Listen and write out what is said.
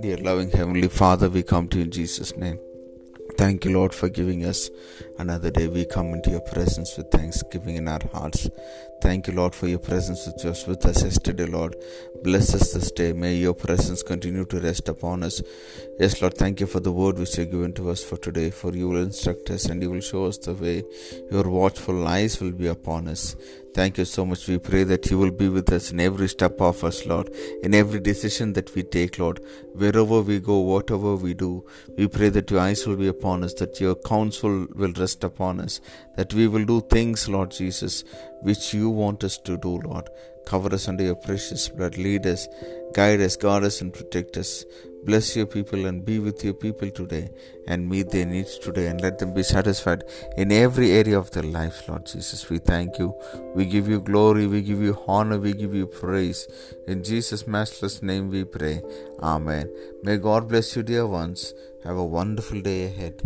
Dear loving Heavenly Father, we come to you in Jesus' name. Thank you, Lord, for giving us another day. We come into your presence with thanksgiving in our hearts. Thank you, Lord, for your presence which was with us yesterday, Lord. Bless us this day. May your presence continue to rest upon us. Yes, Lord, thank you for the word which you have given to us for today. For you will instruct us and you will show us the way. Your watchful eyes will be upon us. Thank you so much. We pray that you will be with us in every step of us, Lord, in every decision that we take, Lord. Wherever we go, whatever we do, we pray that your eyes will be upon us, that your counsel will rest upon us, that we will do things, Lord Jesus, which you want us to do, Lord. Cover us under your precious blood. Lead us, guide us, guard us, and protect us. Bless your people and be with your people today and meet their needs today and let them be satisfied in every area of their life, Lord Jesus. We thank you. We give you glory. We give you honor. We give you praise. In Jesus' matchless name we pray. Amen. May God bless you, dear ones. Have a wonderful day ahead.